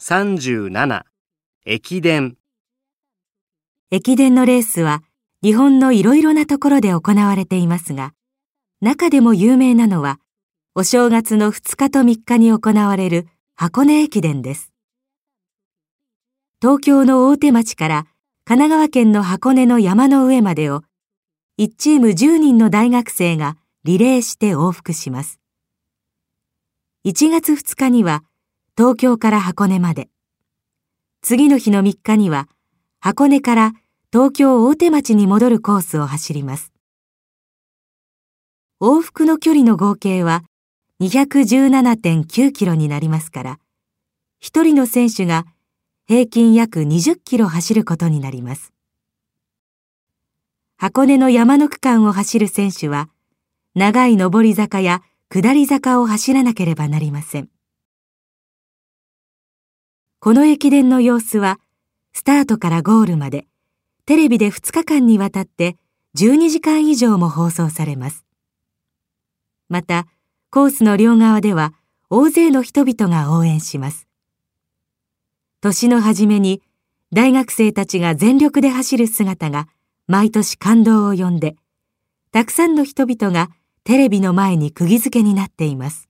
37駅伝駅伝のレースは日本のいろいろなところで行われていますが、中でも有名なのは、お正月の2日と3日に行われる箱根駅伝です。東京の大手町から神奈川県の箱根の山の上までを、1チーム10人の大学生がリレーして往復します。1月2日には東京から箱根まで、次の日の3日には箱根から東京大手町に戻るコースを走ります。往復の距離の合計は217.9キロになりますから、一人の選手が平均約20キロ走ることになります。箱根の山の区間を走る選手は、長い上り坂や下り坂を走らなければなりません。この駅伝の様子は、スタートからゴールまで、テレビで2日間にわたって12時間以上も放送されます。また、コースの両側では大勢の人々が応援します。年の初めに大学生たちが全力で走る姿が毎年感動を呼んで、たくさんの人々がテレビの前に釘付けになっています。